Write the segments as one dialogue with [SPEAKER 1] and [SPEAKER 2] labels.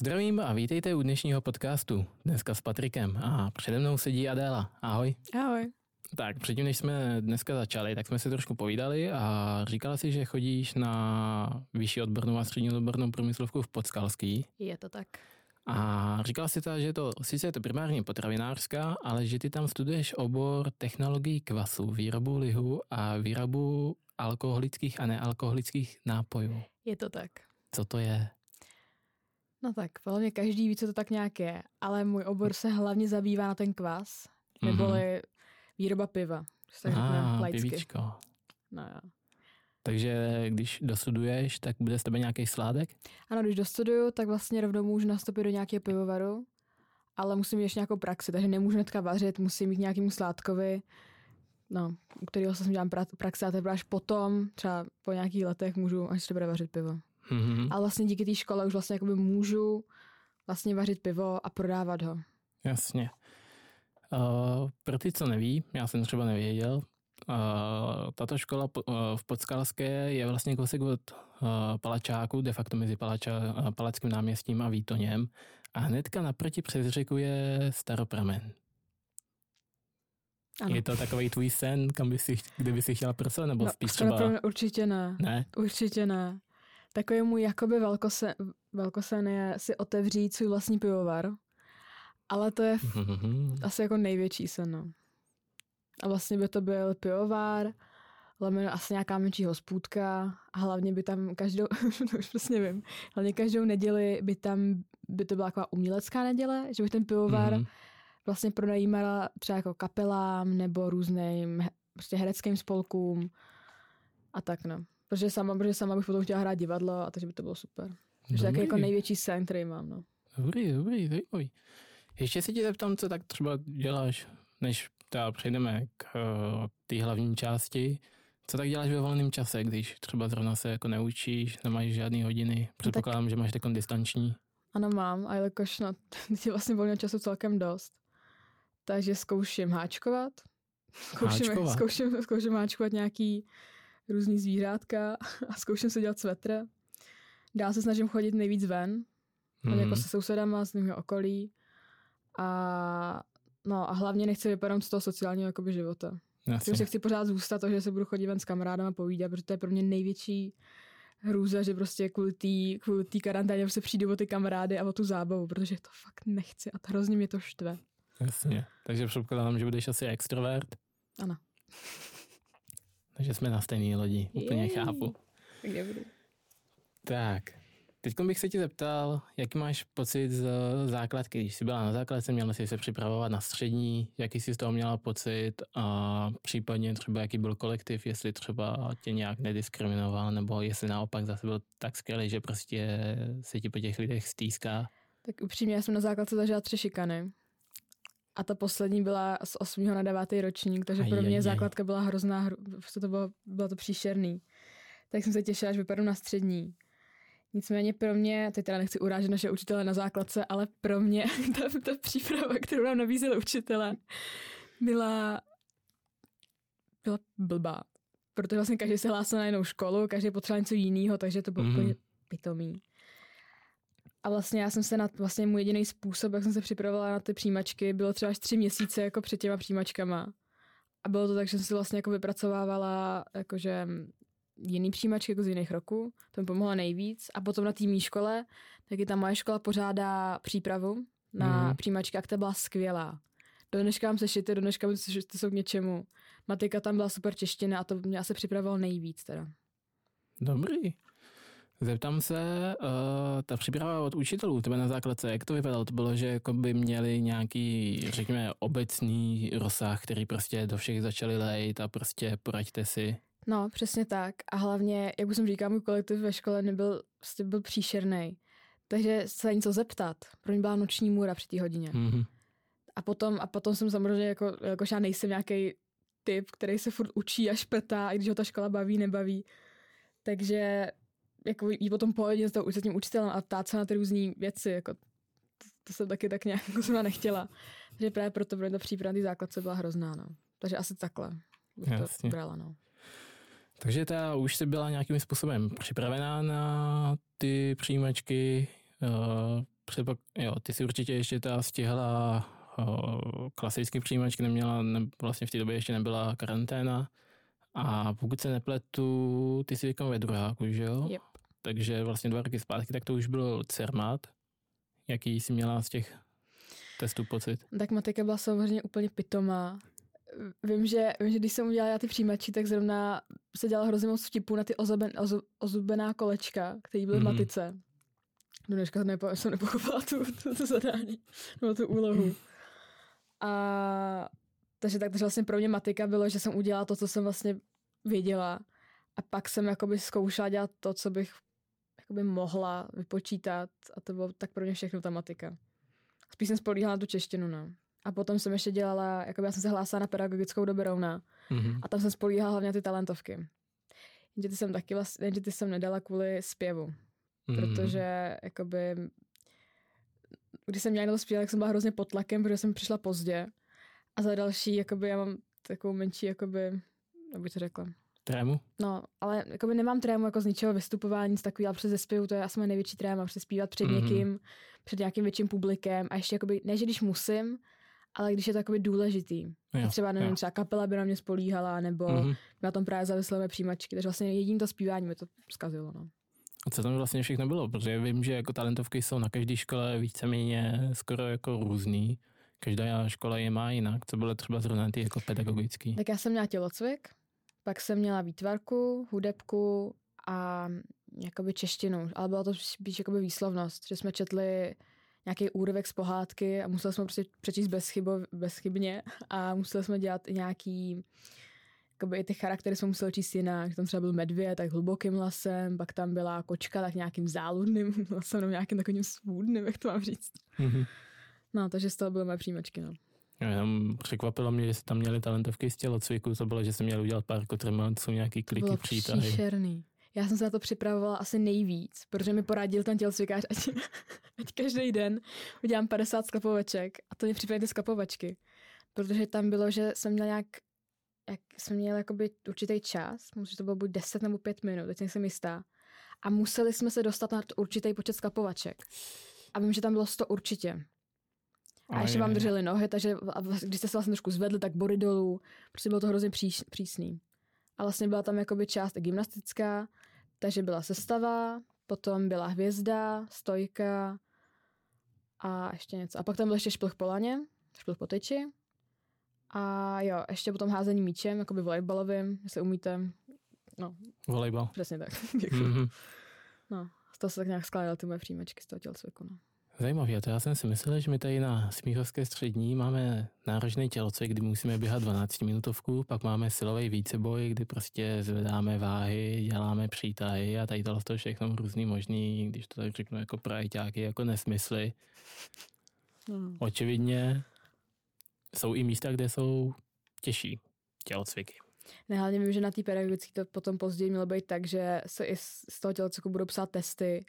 [SPEAKER 1] Zdravím a vítejte u dnešního podcastu. Dneska s Patrikem a přede mnou sedí Adéla. Ahoj.
[SPEAKER 2] Ahoj.
[SPEAKER 1] Tak předtím, než jsme dneska začali, tak jsme si trošku povídali a říkala si, že chodíš na vyšší odbornou a střední odbornou průmyslovku v Podskalský.
[SPEAKER 2] Je to tak.
[SPEAKER 1] A říkala si ta, že to, sice je to primárně potravinářská, ale že ty tam studuješ obor technologií kvasu, výrobu lihu a výrobu alkoholických a nealkoholických nápojů.
[SPEAKER 2] Je to tak.
[SPEAKER 1] Co to je?
[SPEAKER 2] No tak, podle mě každý ví, co to tak nějak je, ale můj obor se hlavně zabývá na ten kvas, neboli mm-hmm. výroba piva. Tak
[SPEAKER 1] ah, pivíčko.
[SPEAKER 2] No jo.
[SPEAKER 1] Takže když dostuduješ, tak bude z tebe nějaký sládek?
[SPEAKER 2] Ano, když dostuduju, tak vlastně rovnou můžu nastoupit do nějakého pivovaru, ale musím mít ještě nějakou praxi, takže nemůžu hnedka vařit, musím mít nějakým sládkovi, no, u kterého se dělám praxi a teprve až potom, třeba po nějakých letech můžu až teprve vařit pivo. Mm-hmm. Ale vlastně díky té škole už vlastně jakoby můžu vlastně vařit pivo a prodávat ho.
[SPEAKER 1] Jasně. Uh, pro ty, co neví, já jsem třeba nevěděl, uh, tato škola uh, v Podskalské je vlastně kousek od uh, Palačáku, de facto mezi Palača, uh, Palackým náměstím a Výtoněm. A hnedka naproti přes řeku je Staropramen. Ano. Je to takový tvůj sen, kam by si, kde by si chtěla pracovat, nebo no, spíš třeba...
[SPEAKER 2] Určitě ne.
[SPEAKER 1] Ne?
[SPEAKER 2] Určitě ne takový můj jakoby velkosen, velkosen je si otevřít svůj vlastní pivovar. Ale to je asi jako největší sen. No. A vlastně by to byl pivovar, lomeno asi nějaká menší hospůdka a hlavně by tam každou, to už prostě nevím, hlavně každou neděli by tam, by to byla taková umělecká neděle, že by ten pivovar mm-hmm. vlastně pronajímala třeba jako kapelám nebo různým prostě hereckým spolkům a tak no. Protože sama, protože sama bych potom chtěla hrát divadlo a takže by to bylo super. Takže taky jako největší sen, který mám. No.
[SPEAKER 1] Dobrý, dobrý, zajímavý. Ještě se ti zeptám, co tak třeba děláš, než teda přejdeme k uh, té hlavní části. Co tak děláš ve volném čase, když třeba zrovna se jako neučíš, nemáš žádný hodiny? Předpokládám, tak... že máš takový distanční.
[SPEAKER 2] Ano, mám, a jelikož na je vlastně volného času celkem dost, takže zkouším háčkovat. Zkouším, háčkovat. Zkouším, zkouším háčkovat nějaký různý zvířátka a zkouším se dělat svetr. Dál se snažím chodit nejvíc ven, mm. jako se sousedama z mého okolí. A, no, a hlavně nechci vypadat z toho sociálního jakoby, života. Jasně. se chci pořád zůstat to, že se budu chodit ven s kamarádama povídat, protože to je pro mě největší hrůza, že prostě kvůli té kvůli karanténě se přijdu o ty kamarády a o tu zábavu, protože to fakt nechci a to hrozně mě to štve.
[SPEAKER 1] Jasně. Takže předpokládám, že budeš asi extrovert.
[SPEAKER 2] Ano.
[SPEAKER 1] Takže jsme na stejné lodi, úplně Jej. chápu.
[SPEAKER 2] Tak dobrý.
[SPEAKER 1] Tak, teď bych se ti zeptal, jaký máš pocit z základky, když jsi byla na základce, měla jsi se připravovat na střední, jaký jsi z toho měla pocit a případně třeba jaký byl kolektiv, jestli třeba tě nějak nediskriminoval, nebo jestli naopak zase byl tak skvělý, že prostě se ti po těch lidech stýská.
[SPEAKER 2] Tak upřímně, já jsem na základce zažila tři šikany. A ta poslední byla z 8. na 9. ročník, takže aj, pro mě aj, základka byla hrozná, hru, to bylo, bylo to příšerný. Tak jsem se těšila, až vypadnu na střední. Nicméně pro mě, teď teda nechci urážet naše učitele na základce, ale pro mě ta, ta příprava, kterou nám nabízeli učitele, byla, byla blbá. Protože vlastně každý se hlásil na jinou školu, každý potřeboval něco jiného, takže to bylo mm. úplně pitomý. A vlastně já jsem se na vlastně můj jediný způsob, jak jsem se připravovala na ty přijímačky, bylo třeba až tři měsíce jako před těma přijímačkama. A bylo to tak, že jsem si vlastně jako vypracovávala jakože jiný přijímačky jako z jiných roků, to mi pomohlo nejvíc. A potom na té škole, taky ta moje škola pořádá přípravu na mm. přijímačky a ta byla skvělá. Do dneška mám sešity, do dneška mám sešity jsou k něčemu. Matika tam byla super čeština a to mě asi připravilo nejvíc teda.
[SPEAKER 1] Dobrý. Zeptám se, uh, ta příprava od učitelů, tebe na základce, jak to vypadalo? To bylo, že jako by měli nějaký, řekněme, obecný rozsah, který prostě do všech začali lejt a prostě poraďte si.
[SPEAKER 2] No, přesně tak. A hlavně, jak už jsem říkal, můj kolektiv ve škole nebyl, prostě byl příšerný. Takže se něco zeptat. Pro mě byla noční můra při té hodině. Mm-hmm. A potom, a potom jsem samozřejmě, jako, jakož já nejsem nějaký typ, který se furt učí a šprtá, i když ho ta škola baví, nebaví. Takže jako jít potom pohodě s, s tím učitelem a ptát se na ty různé věci, jako to, to, jsem taky tak nějak jako jsem nechtěla. Takže právě proto pro ta příprava té základce byla hrozná, no. Takže asi takhle bych Jasně. to brala, no.
[SPEAKER 1] Takže ta už jsi byla nějakým způsobem připravená na ty přijímačky, uh, jo, ty si určitě ještě ta stihla klasický přijímačky, neměla, ne, vlastně v té době ještě nebyla karanténa. A pokud se nepletu, ty jsi teďka ve druháku, že jo?
[SPEAKER 2] Yep.
[SPEAKER 1] Takže vlastně dva roky zpátky, tak to už byl CERMAT. Jaký jsi měla z těch testů pocit?
[SPEAKER 2] Tak matika byla samozřejmě úplně pitomá. Vím, že, vím, že když jsem udělala ty přijímači, tak zrovna se dělal hrozně moc vtipů na ty ozuben, ozu, ozubená kolečka, které byly mm-hmm. v mhm. matice. Do dneška nepo, jsem nepochopila tu, tu, tu zadání, nebo tu úlohu. A takže tak takže vlastně pro mě matika bylo, že jsem udělala to, co jsem vlastně věděla. A pak jsem jakoby zkoušela dělat to, co bych jakoby mohla vypočítat a to bylo tak pro mě všechno ta matika. Spíš jsem spolíhala na tu češtinu, no. A potom jsem ještě dělala, jako já jsem se hlásila na pedagogickou do Berouna mm-hmm. a tam jsem spolíhala hlavně ty talentovky. Jenže ty jsem taky vlastně, jenže ty jsem nedala kvůli zpěvu. Mm-hmm. Protože jakoby když jsem měla to zpívat, tak jsem byla hrozně pod tlakem, protože jsem přišla pozdě. A za další, jakoby já mám takovou menší, jakoby, jak bych to řekla,
[SPEAKER 1] Trému?
[SPEAKER 2] No, ale jakoby nemám trému jako z ničeho vystupování, nic takového, ale přes zespěvu, to je asi moje největší tréma, přes zpívat před mm-hmm. někým, před nějakým větším publikem a ještě jakoby, ne, že když musím, ale když je to jakoby důležitý. Jo, třeba, nevím, jo. třeba kapela by na mě spolíhala, nebo mm-hmm. na tom právě zavislé přijímačky, takže vlastně jediný to zpívání mi to zkazilo, no.
[SPEAKER 1] A co tam vlastně všechno bylo? Protože vím, že jako talentovky jsou na každé škole víceméně skoro jako různý. Každá škola je má jinak. Co bylo třeba zrovna ty jako pedagogický?
[SPEAKER 2] Tak já jsem měla tělocvik, pak jsem měla výtvarku, hudebku a jakoby češtinu, ale bylo to spíš jakoby výslovnost, že jsme četli nějaký úryvek z pohádky a museli jsme prostě přečíst bezchybo, bezchybně a museli jsme dělat nějaký jakoby i ty charaktery jsme museli číst jinak. Tam třeba byl medvěd, tak hlubokým hlasem, pak tam byla kočka, tak nějakým záludným hlasem, nebo nějakým takovým svůdným, jak to mám říct. Mm-hmm. No, takže z toho byly moje příjmačky, no.
[SPEAKER 1] Jenom překvapilo mě, že jste tam měli talentovky z tělocviku, to bylo, že jsem měl udělat pár kotremanců, nějaký kliky, bylo přítahy.
[SPEAKER 2] příšerný. Já jsem se na to připravovala asi nejvíc, protože mi poradil ten tělocvikář, ať, ať každý den udělám 50 skapovaček a to mě připravili ty skapovačky. Protože tam bylo, že jsem měl nějak jak jsme měli jakoby určitý čas, že to bylo buď 10 nebo 5 minut, teď nejsem jistá. A museli jsme se dostat na určitý počet skapovaček. A vím, že tam bylo 100 určitě. A, ještě je, vám drželi nohy, takže když jste se vlastně trošku zvedli, tak bory dolů. Prostě bylo to hrozně příš, přísný. A vlastně byla tam jakoby část gymnastická, takže byla sestava, potom byla hvězda, stojka a ještě něco. A pak tam byl ještě šplch po laně, šplch po tyči a jo, ještě potom házení míčem, jakoby volejbalovým, jestli umíte. No.
[SPEAKER 1] Volejbal.
[SPEAKER 2] Přesně tak. mm-hmm. No, z toho se tak nějak skládaly ty moje příjmečky z toho tělocviku, no.
[SPEAKER 1] Zajímavě, to já jsem si myslel, že my tady na Smíchovské střední máme náročný tělocvik, kdy musíme běhat 12 minutovku, pak máme silový víceboj, kdy prostě zvedáme váhy, děláme přítahy a tady tohle to všechno různý možný, když to tak řeknu jako prajťáky, jako nesmysly. Hmm. Očividně jsou i místa, kde jsou těžší tělocviky.
[SPEAKER 2] Ne, hlavně vím, že na té pedagogické to potom později mělo být tak, že se i z toho tělocviku budou psát testy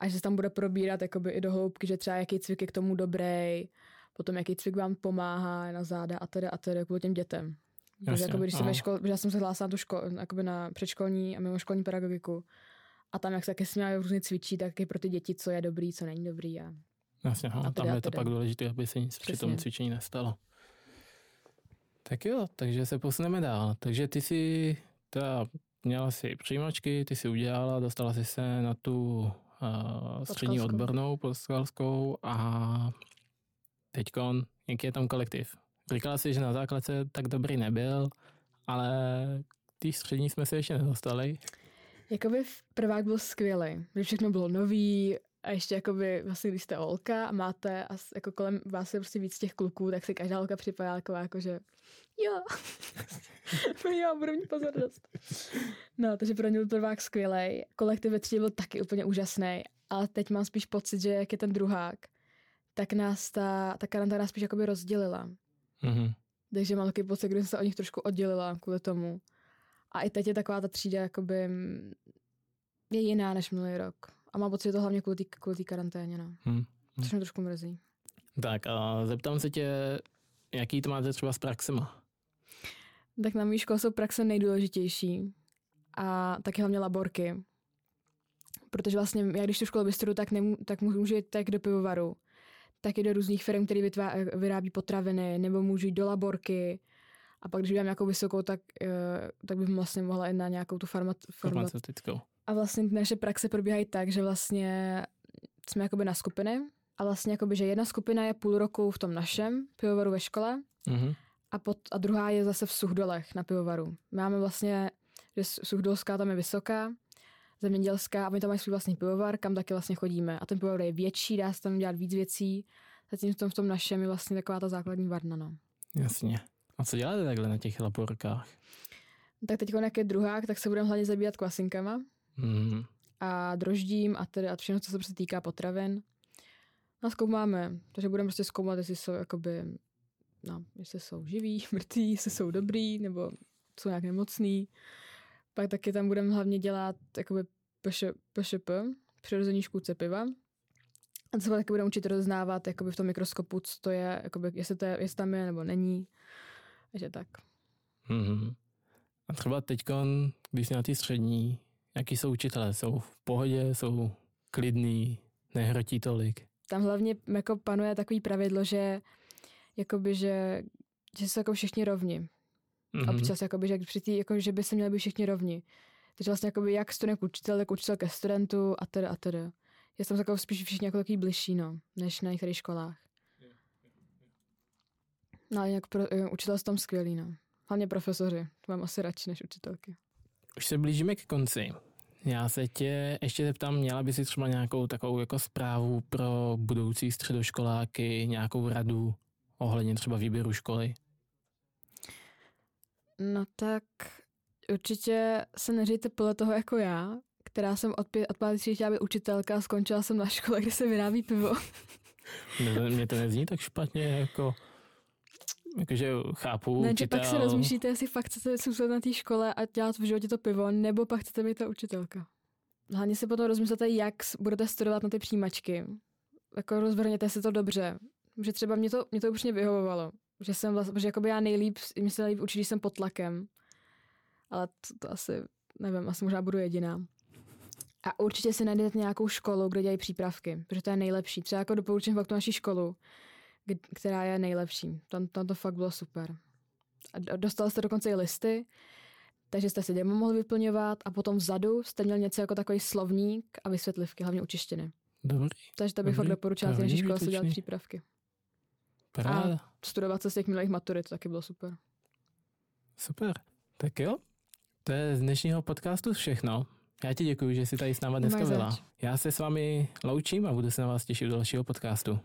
[SPEAKER 2] a že se tam bude probírat jakoby i do hloubky, že třeba jaký cvik je k tomu dobrý, potom jaký cvik vám pomáhá na záda a teda a teda kvůli těm dětem. Jasně, jakoby, když jsem škol, já jsem se hlásila na tu škol, jakoby na předškolní a mimoškolní pedagogiku a tam, jak se taky směla různě cvičí, tak i pro ty děti, co je dobrý, co není dobrý. A,
[SPEAKER 1] Jasně, a, a tam je to pak důležité, aby se nic Přesně. při tom cvičení nestalo. Tak jo, takže se posuneme dál. Takže ty si teda měla si přijímačky, ty si udělala, dostala si se na tu uh, střední odbornou poskalskou a teďkon, jaký je tam kolektiv? Říkala si, že na základce tak dobrý nebyl, ale ty střední jsme se ještě nedostali.
[SPEAKER 2] Jakoby prvák byl skvělý, že všechno bylo nový, a ještě jakoby, vlastně, když jste holka a máte a jako kolem vás je prostě víc těch kluků, tak si každá holka připadá jako, jako že jo, jo, budu mít pozornost. No, takže pro ně byl prvák skvělý. Kolektiv ve třídě byl taky úplně úžasný, ale teď mám spíš pocit, že jak je ten druhák, tak nás ta, ta karanténa spíš jakoby rozdělila. Mm-hmm. Takže mám takový pocit, kdy jsem se od nich trošku oddělila kvůli tomu. A i teď je taková ta třída jakoby je jiná než minulý rok. A mám pocit, že to hlavně kvůli té karanténě, no. Hmm. Což mě trošku mrzí.
[SPEAKER 1] Tak a zeptám se tě, jaký to máte třeba s praxema?
[SPEAKER 2] Tak na mý škole jsou praxe nejdůležitější. A taky hlavně laborky. Protože vlastně já když tu školu vystuduju, tak, nemů, tak můžu jít tak do pivovaru, tak i do různých firm, které vyrábí potraviny, nebo můžu jít do laborky, a pak, když udělám nějakou vysokou, tak, uh, tak bych vlastně mohla jít na nějakou tu farma,
[SPEAKER 1] farmaceutickou.
[SPEAKER 2] A vlastně naše praxe probíhají tak, že vlastně jsme jakoby na skupiny a vlastně jakoby, že jedna skupina je půl roku v tom našem pivovaru ve škole mm-hmm. a, pot, a druhá je zase v Suchdolech na pivovaru. Máme vlastně, že Suchdolská tam je vysoká, zemědělská a my tam mají svůj vlastní pivovar, kam taky vlastně chodíme. A ten pivovar je větší, dá se tam dělat víc věcí, zatím v tom, v tom našem je vlastně taková ta základní varna. No.
[SPEAKER 1] Jasně. A co děláte takhle na těch laborkách?
[SPEAKER 2] Tak teď jak je druhák, tak se budeme hlavně zabývat kvasinkama mm. a droždím a, tedy, a všechno, co se prostě týká potravin. No zkoumáme, takže budeme prostě zkoumat, jestli jsou jakoby, no, jestli jsou živí, mrtví, jestli jsou dobrý, nebo jsou nějak nemocný. Pak taky tam budeme hlavně dělat jakoby PŠ, PŠP, přirození škůdce piva. A to se taky budeme učit rozeznávat jakoby v tom mikroskopu, co to je, jakoby, jestli, to je, jestli tam je nebo není. Takže tak.
[SPEAKER 1] Mm-hmm. A třeba teď, když jsi na té střední, jaký jsou učitelé? Jsou v pohodě, jsou klidný, nehrotí tolik?
[SPEAKER 2] Tam hlavně jako panuje takový pravidlo, že jakoby, že, že jsou jako všichni rovni. Mm-hmm. Občas jakoby, že, při tý, jako, že by se měli být všichni rovni. Takže vlastně jakoby, jak student k učitel, tak učitel ke studentu a teda a teda. Je tam jako spíš všichni jako takový bližší, no, než na některých školách. No jak pro, eh, učitel tam skvělý, no. Hlavně profesoři, to mám asi radši než učitelky.
[SPEAKER 1] Už se blížíme k konci. Já se tě ještě zeptám, měla by si třeba nějakou takovou jako zprávu pro budoucí středoškoláky, nějakou radu ohledně třeba výběru školy?
[SPEAKER 2] No tak určitě se neříte podle toho jako já, která jsem od, pět, od páté chtěla být učitelka a skončila jsem na škole, kde se vyrábí pivo.
[SPEAKER 1] Mně to nezní tak špatně, jako Jakože chápu.
[SPEAKER 2] Ne, učitel. pak se rozmýšlíte, jestli fakt chcete zůstat na té škole a dělat v životě to pivo, nebo pak chcete být ta učitelka. Hlavně si potom rozmyslete, jak budete studovat na ty přijímačky. Jako rozvrhněte si to dobře. Že třeba mě to, mě to úplně vyhovovalo. Že jsem vlastně, že jakoby já nejlíp, mi se nejlíp učit, když jsem pod tlakem. Ale to, to asi, nevím, asi možná budu jediná. A určitě si najdete nějakou školu, kde dělají přípravky, protože to je nejlepší. Třeba jako doporučím fakt tu naší školu, která je nejlepší. Tam, tam to fakt bylo super. A dostal jste dokonce i listy, takže jste si demo mohli vyplňovat a potom vzadu jste měl něco jako takový slovník a vysvětlivky, hlavně u češtiny.
[SPEAKER 1] Dobrý.
[SPEAKER 2] Takže to bych fakt doporučila z naší školy si dělat přípravky.
[SPEAKER 1] Paráda.
[SPEAKER 2] A studovat se z těch milých maturit, to taky bylo super.
[SPEAKER 1] Super. Tak jo, to je z dnešního podcastu všechno. Já ti děkuji, že jsi tady s náma dneska byla. Já se s vámi loučím a budu se na vás těšit do dalšího podcastu.